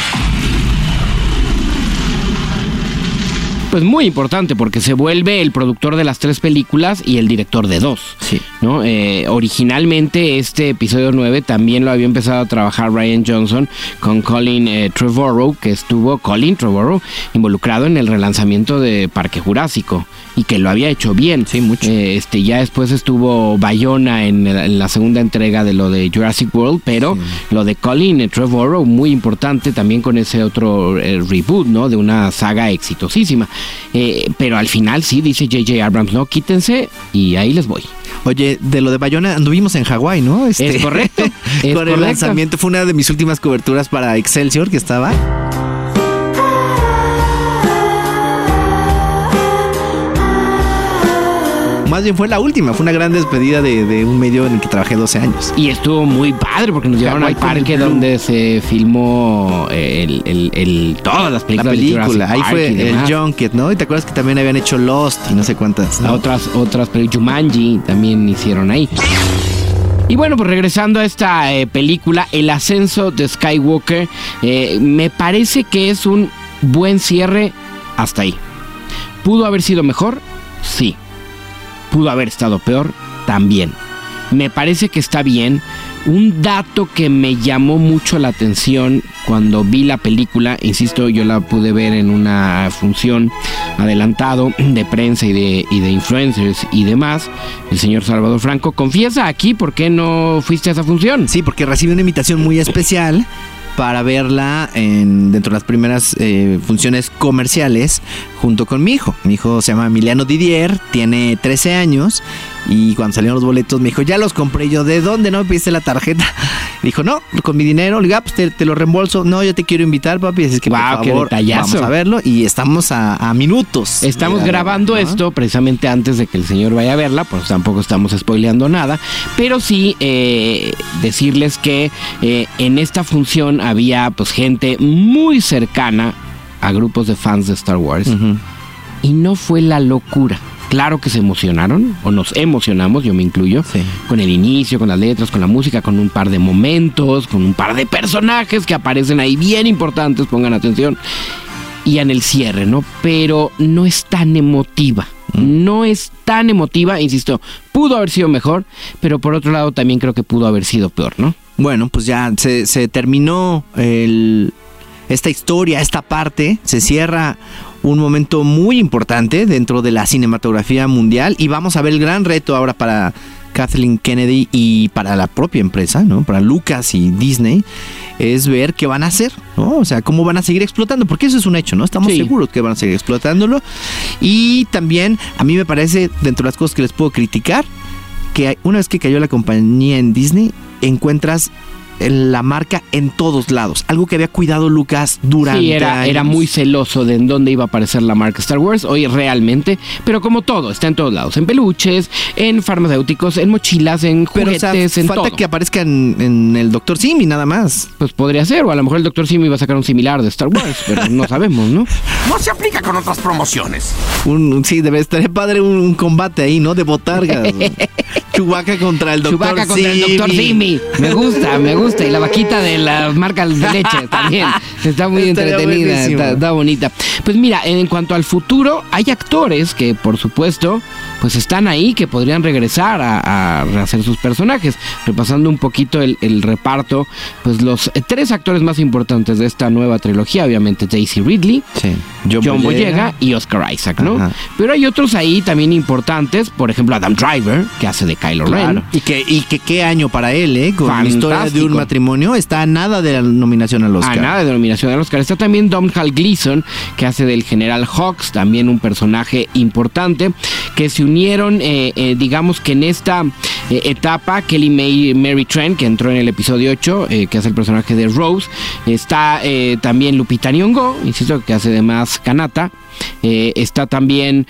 Speaker 2: Pues muy importante porque se vuelve el productor de las tres películas y el director de dos.
Speaker 3: Sí.
Speaker 2: ¿no? Eh, originalmente este episodio 9 también lo había empezado a trabajar Ryan Johnson con Colin eh, Trevorrow, que estuvo Colin Trevorrow involucrado en el relanzamiento de Parque Jurásico y que lo había hecho bien.
Speaker 3: Sí, mucho.
Speaker 2: Eh, este, ya después estuvo Bayona en, la segunda entrega de lo de Jurassic World, pero lo de Colin Trevorrow muy importante también con ese otro eh, reboot, ¿no? De una saga exitosísima. Eh, pero al final sí, dice J.J. Abrams, no, quítense y ahí les voy.
Speaker 3: Oye, de lo de Bayona anduvimos en Hawái, ¿no? Este,
Speaker 2: Es correcto, es
Speaker 3: con el lanzamiento fue una de mis últimas coberturas para Excelsior que estaba. Bien fue la última, fue una gran despedida de, de un medio en el que trabajé 12 años.
Speaker 2: Y estuvo muy padre porque nos llevaron al parque donde se filmó eh, el, el- el- todas las
Speaker 3: La
Speaker 2: películas. de
Speaker 3: película, ahí fue el. Junket, ¿no? Y te acuerdas que también habían hecho Lost y no sé cuántas. ¿no?
Speaker 2: Otras, otras películas, Jumanji también hicieron ahí. Y bueno, pues regresando a esta eh, película, El ascenso de Skywalker, eh, me parece que es un buen cierre hasta ahí. ¿Pudo haber sido mejor? Sí. ¿Pudo haber estado peor? También. Me parece que está bien. Un dato que me llamó mucho la atención cuando vi la película, insisto, yo la pude ver en una función adelantado de prensa y de, y de influencers y demás. El señor Salvador Franco, confiesa aquí por qué no fuiste a esa función.
Speaker 3: Sí, porque recibí una invitación muy especial para verla en, dentro de las primeras eh, funciones comerciales junto con mi hijo. Mi hijo se llama Emiliano Didier, tiene 13 años y cuando salieron los boletos me dijo, ya los compré Y yo, ¿de dónde no me pediste la tarjeta? Dijo, no, con mi dinero, le digo, "Ah, pues te, te lo reembolso. No, yo te quiero invitar, papi, así que por favor, vamos a verlo y estamos a, a minutos.
Speaker 2: Estamos
Speaker 3: de-
Speaker 2: grabando
Speaker 3: ¿no?
Speaker 2: esto precisamente antes de que el señor vaya a verla, pues tampoco estamos spoileando nada, pero sí eh, decirles que eh, en esta función había pues gente muy cercana a grupos de fans de Star Wars y no fue la locura. Claro que se emocionaron, o nos emocionamos, yo me incluyo,
Speaker 3: Sí.
Speaker 2: con el inicio, con las letras, con la música, con un par de momentos, con un par de personajes que aparecen ahí bien importantes, pongan atención, y en el cierre, ¿no? Pero no es tan emotiva. No es tan emotiva, insisto, pudo haber sido mejor, pero por otro lado también creo que pudo haber sido peor, ¿no?
Speaker 3: Bueno, pues ya se, se terminó el- esta historia, esta parte, se cierra un momento muy importante dentro de la cinematografía mundial y vamos a ver el gran reto ahora para Kathleen Kennedy y para la propia empresa, ¿no? Para Lucas y Disney, es ver qué van a hacer, ¿no? O sea, cómo van a seguir explotando, porque eso es un hecho, ¿no? Estamos
Speaker 2: Sí.
Speaker 3: seguros que van a seguir explotándolo. Y también, a mí me parece, dentro de las cosas que les puedo criticar, que una vez que cayó la compañía en Disney, encuentras la marca en todos lados. Algo que había cuidado Lucas durante
Speaker 2: Sí, era, era muy celoso de en dónde iba a aparecer la marca Star Wars, hoy realmente, pero como todo, está en todos lados, en peluches, en farmacéuticos, en mochilas, en
Speaker 3: Pero, o
Speaker 2: juguetes,
Speaker 3: sea,
Speaker 2: en
Speaker 3: falta
Speaker 2: todo.
Speaker 3: que aparezca en, en el Doctor Simi, nada más.
Speaker 2: Pues podría ser, o a lo mejor el Dr. Simi iba a sacar un similar de Star Wars, pero no sabemos, ¿no?
Speaker 10: No se aplica con otras promociones.
Speaker 3: Un, sí, debe estar padre un, un combate ahí, ¿no? De botargas. Chewbacca contra el Doctor
Speaker 2: Chewbacca contra el Dr. Simi. Me gusta, me gusta. Y la vaquita de la marca de leche también. Está muy
Speaker 3: Estaría
Speaker 2: entretenida, está, está bonita. Pues mira, en cuanto al futuro, hay actores que, por supuesto, pues están ahí, que podrían regresar a, a rehacer sus personajes. Repasando un poquito el, el reparto, pues los tres actores más importantes de esta nueva trilogía, obviamente Daisy Ridley,
Speaker 3: Sí.
Speaker 2: John, Boyega y Oscar Isaac, ¿no?
Speaker 3: Ajá.
Speaker 2: Pero hay otros ahí también importantes, por ejemplo Adam Driver, que hace de Kylo Ren.
Speaker 3: Claro. Y que, y que qué año para él, ¿eh? Con la historia de un matrimonio, está a nada de la nominación al Oscar.
Speaker 2: A nada de nominación al Oscar. Está también Domhnall Gleeson, que hace del general Hawks, también un personaje importante, que se unieron, eh, eh, digamos que en esta eh, etapa. Kelly May, Mary Trent, que entró en el episodio 8, eh, que hace el personaje de Rose. Está eh, también Lupita Nyong'o, insisto, que hace de más Kanata. Eh, está también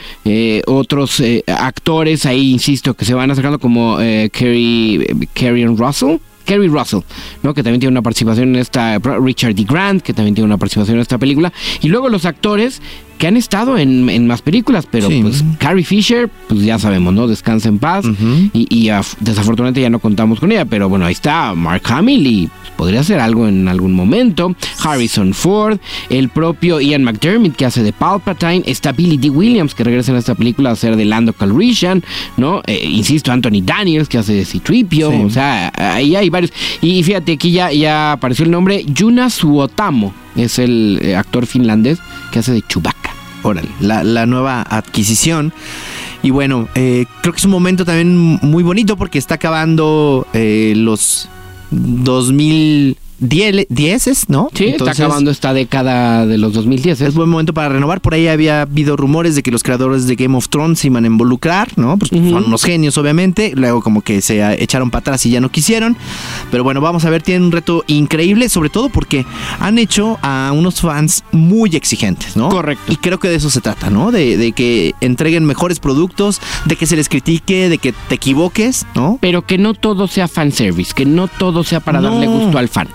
Speaker 2: otros actores ahí, insisto, que se van acercando como Kerry, Kerry Russell. Kerry Russell, ¿no? que también tiene una participación en esta, Richard D. Grant, que también tiene una participación en esta película, y luego los actores que han estado en, en más películas, pero
Speaker 3: Sí.
Speaker 2: pues Carrie Fisher, pues ya sabemos, ¿no? Descansa en paz, y, y, af- desafortunadamente ya no contamos con ella, pero bueno, ahí está Mark Hamill y pues, podría hacer algo en algún momento, Harrison Ford, el propio Ian McDermott que hace de Palpatine, está Billy D. Williams que regresa en esta película a hacer de Lando Calrissian, ¿no? Eh, insisto, Anthony Daniels que hace de Citripio,
Speaker 3: Sí.
Speaker 2: o sea, ahí hay varios. Y fíjate, aquí ya, ya apareció el nombre, Yuna Suotamo, es el eh, actor finlandés que hace de Chewbacca.
Speaker 3: Órale, la, la nueva adquisición. Y bueno, eh, creo que es un momento también muy bonito porque está acabando eh, los 2010, ¿no?
Speaker 2: Sí,
Speaker 3: Entonces,
Speaker 2: está acabando esta década de los 2010.
Speaker 3: Es buen momento para renovar. Por ahí había habido rumores de que los creadores de Game of Thrones se iban a involucrar, ¿no? Pues son unos genios, obviamente. Luego como que se eh, echaron para atrás y ya no quisieron. Pero bueno, vamos a ver, tienen un reto increíble, sobre todo porque han hecho a unos fans muy exigentes, ¿no?
Speaker 2: Correcto.
Speaker 3: Y creo que de eso se trata, ¿no? De, de que entreguen mejores productos, de que se les critique, de que te equivoques, ¿no?
Speaker 2: Pero que no todo sea fanservice, que no todo sea para
Speaker 3: No.
Speaker 2: darle gusto al fan.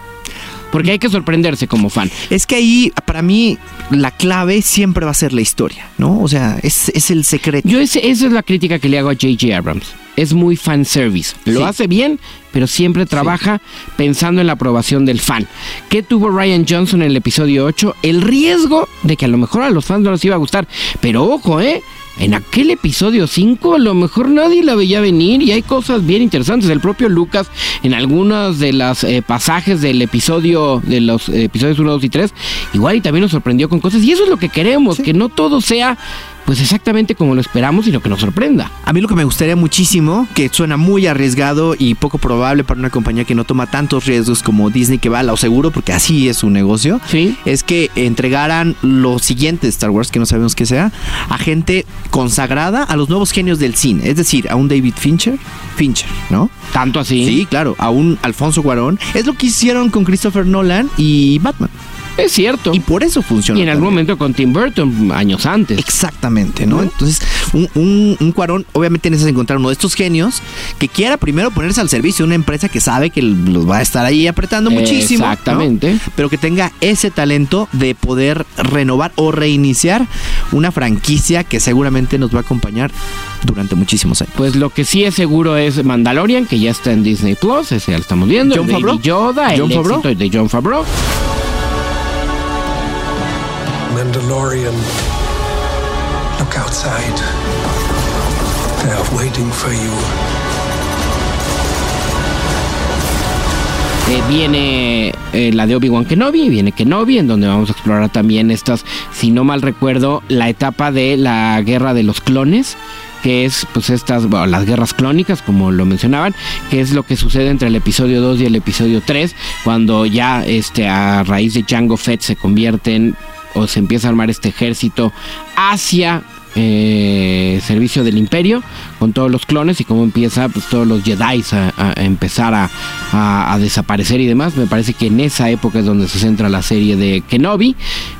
Speaker 2: Porque hay que sorprenderse como fan.
Speaker 3: Es que ahí, para mí, la clave siempre va a ser la historia, ¿no? O sea, es, es el secreto.
Speaker 2: Yo ese- esa es la crítica que le hago a J.J. Abrams. Es muy fanservice. Lo
Speaker 3: Sí.
Speaker 2: hace bien, pero siempre trabaja pensando en la aprobación del fan. ¿Qué tuvo Ryan Johnson en el episodio 8? El riesgo de que a lo mejor a los fans no les iba a gustar. Pero ojo, ¿eh? En aquel episodio 5 a lo mejor nadie la veía venir y hay cosas bien interesantes. El propio Lucas en algunos de los eh, pasajes del episodio, de los episodios 1, 2 y 3, igual y también nos sorprendió con cosas. Y eso es lo que queremos, que no todo sea pues exactamente como lo esperamos, sino que nos sorprenda.
Speaker 3: A mí lo que me gustaría muchísimo, que suena muy arriesgado y poco probable para una compañía que no toma tantos riesgos como Disney, que va a lo seguro, porque así es su negocio,
Speaker 2: Sí.
Speaker 3: es que entregaran lo siguiente de Star Wars, que no sabemos qué sea, a gente consagrada a los nuevos genios del cine, es decir, a un David Fincher, Fincher, ¿no?
Speaker 2: Tanto así.
Speaker 3: Sí, claro, a un Alfonso Cuarón. Es lo que hicieron con Christopher Nolan y Batman.
Speaker 2: Es cierto.
Speaker 3: Y por eso funciona.
Speaker 2: Y en algún
Speaker 3: también.
Speaker 2: momento con Tim Burton, años antes.
Speaker 3: Exactamente, ¿no? Entonces, un, un, un Cuarón, obviamente necesitas encontrar uno de estos genios que quiera primero ponerse al servicio de una empresa que sabe que los va a estar ahí apretando muchísimo. ¿no?
Speaker 2: Exactamente.
Speaker 3: Pero que tenga ese talento de poder renovar o reiniciar una franquicia que seguramente nos va a acompañar durante muchísimos años.
Speaker 2: Pues lo que sí es seguro es Mandalorian, que ya está en Disney Plus, ese ya lo estamos viendo.
Speaker 3: John
Speaker 2: el Baby
Speaker 3: Favreau.
Speaker 2: Yoda, el
Speaker 3: John Favreau.
Speaker 2: éxito de John Favreau.
Speaker 11: Mandalorian, look outside. They are waiting for you.
Speaker 2: Eh, viene eh, la de Obi-Wan Kenobi, viene Kenobi, en donde vamos a explorar también estas, si no mal recuerdo, la etapa de la guerra de los clones que es pues estas, bueno, las guerras clónicas, como lo mencionaban, que es lo que sucede entre el episodio 2 y el episodio 3, cuando ya este a raíz de Jango Fett se convierten o se empieza a armar este ejército hacia eh, servicio del imperio con todos los clones y cómo empieza pues todos los Jedi a, empezar a desaparecer y demás. Me parece que en esa época es donde se centra la serie de Kenobi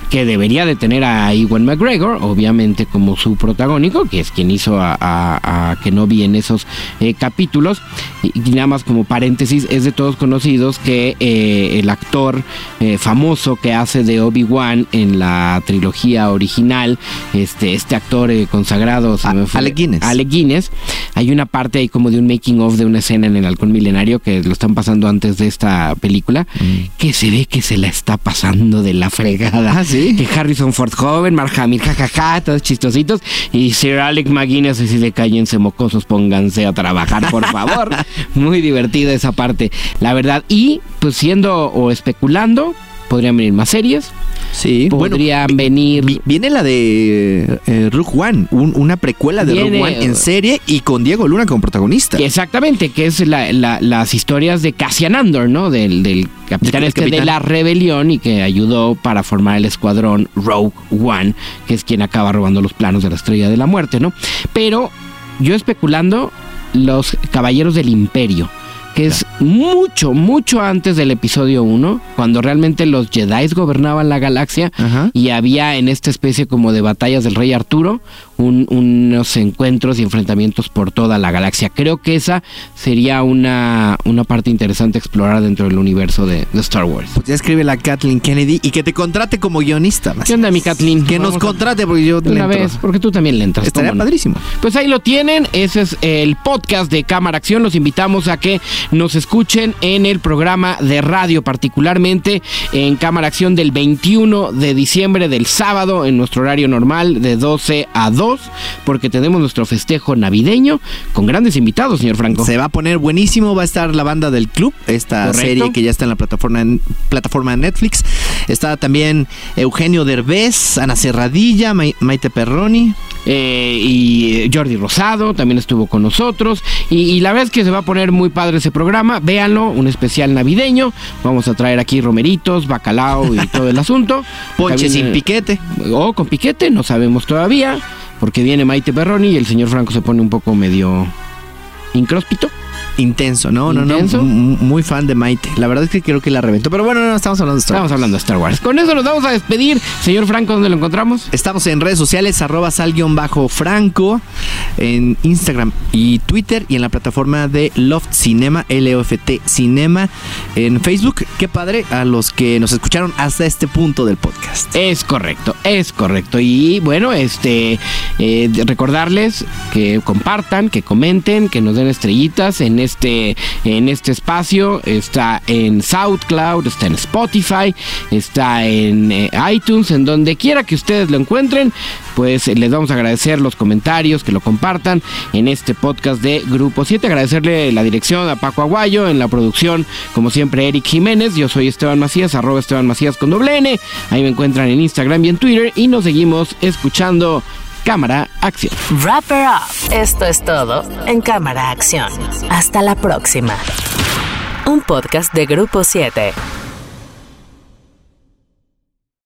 Speaker 2: que debería de tener a Ewan McGregor, obviamente como su protagónico, que es quien hizo a, a- a Kenobi en esos eh, capítulos. Y, y nada más como paréntesis, es de todos conocidos que eh, el actor eh, famoso que hace de Obi-Wan en la trilogía original, este, este actor eh, consagrado, se me fue-
Speaker 3: Alec Guinness.
Speaker 2: Alec Guinness, hay una parte ahí como de un making of de una escena en el Halcón Milenario que lo están pasando antes de esta película, que se ve que se la está pasando de la fregada.
Speaker 3: Ah, ¿sí?
Speaker 2: Que Harrison Ford joven, Mark Hamill, jajaja, todos chistositos, y Sir Alec McGuinness así de cállense mocosos, pónganse a trabajar, por favor. Muy divertida esa parte, la verdad. Y pues siendo o especulando, podrían venir más series,
Speaker 3: Sí, bueno,
Speaker 2: podrían venir...
Speaker 3: vi- viene la de eh, Rogue One, un- una precuela de
Speaker 2: Viene-
Speaker 3: Rogue One en serie y con Diego Luna como protagonista.
Speaker 2: Exactamente, que es la- la- las historias de Cassian Andor, ¿no? Del, del capitán este de
Speaker 3: capitán.
Speaker 2: la rebelión y que ayudó para formar el escuadrón Rogue One, que es quien acaba robando los planos de la Estrella de la Muerte, ¿no? Pero yo especulando, Los Caballeros del Imperio que es mucho, mucho antes del episodio 1, cuando realmente los Jedi gobernaban la galaxia
Speaker 3: Ajá.
Speaker 2: y había en esta especie como de batallas del rey Arturo un- unos encuentros y enfrentamientos por toda la galaxia. Creo que esa sería una, una parte interesante explorar dentro del universo de, de Star Wars.
Speaker 3: Pues ya escribe la Kathleen Kennedy y que te contrate como guionista.
Speaker 2: ¿Qué onda, mi Kathleen?
Speaker 3: Que nos
Speaker 2: Vamos
Speaker 3: contrate porque yo le
Speaker 2: una
Speaker 3: entro.
Speaker 2: vez, porque tú también le entras.
Speaker 3: Estaría padrísimo.
Speaker 2: Pues ahí lo tienen, ese es el podcast de Cámara Acción. Los invitamos a que nos escuchen en el programa de radio, particularmente en Cámara Acción del 21 de diciembre del sábado, en nuestro horario normal de 12 a 2, porque tenemos nuestro festejo navideño con grandes invitados, señor Franco.
Speaker 3: Se va a poner buenísimo, va a estar la banda del club, esta
Speaker 2: Correcto.
Speaker 3: serie que ya está en la plataforma, en, plataforma de Netflix. Está también Eugenio Derbez, Ana Serradilla, Mai- Maite Perroni.
Speaker 2: Eh, y Jordi Rosado también estuvo con nosotros. Y, y la verdad es que se va a poner muy padre ese programa. Véanlo, un especial navideño. Vamos a traer aquí romeritos, bacalao y todo el asunto.
Speaker 3: Ponche
Speaker 2: También,
Speaker 3: sin
Speaker 2: eh,
Speaker 3: piquete.
Speaker 2: O con piquete, no sabemos todavía. Porque viene Maite Perroni y el señor Franco se pone un poco medio incróspito.
Speaker 3: Intenso, no, no,
Speaker 2: Intenso.
Speaker 3: no. m- Muy fan de Maite. La verdad es que creo que la reventó. Pero bueno, no, estamos hablando de Star
Speaker 2: Estamos
Speaker 3: Wars.
Speaker 2: hablando de Star Wars. Con eso nos vamos a despedir. Señor Franco, ¿dónde lo encontramos?
Speaker 3: Estamos en redes sociales, arroba sal-franco, en Instagram y Twitter y en la plataforma de Loft Cinema, L-O-F-T Cinema, en Facebook. Qué padre a los que nos escucharon hasta este punto del podcast.
Speaker 2: Es correcto, es correcto. Y bueno, este eh, recordarles que compartan, que comenten, que nos den estrellitas en este, en este espacio. Está en SoundCloud, está en Spotify, está en eh, iTunes, en donde quiera que ustedes lo encuentren. Pues eh, les vamos a agradecer los comentarios, que lo compartan en este podcast de Grupo 7. Agradecerle la dirección a Paco Aguayo, en la producción, como siempre, Eric Jiménez. Yo soy Esteban Macías, arroba Esteban Macías con doble N. Ahí me encuentran en Instagram y en Twitter. Y nos seguimos escuchando Cámara Acción.
Speaker 1: Wrap Up. Esto es todo en Cámara Acción. Hasta la próxima. Un podcast de Grupo 7.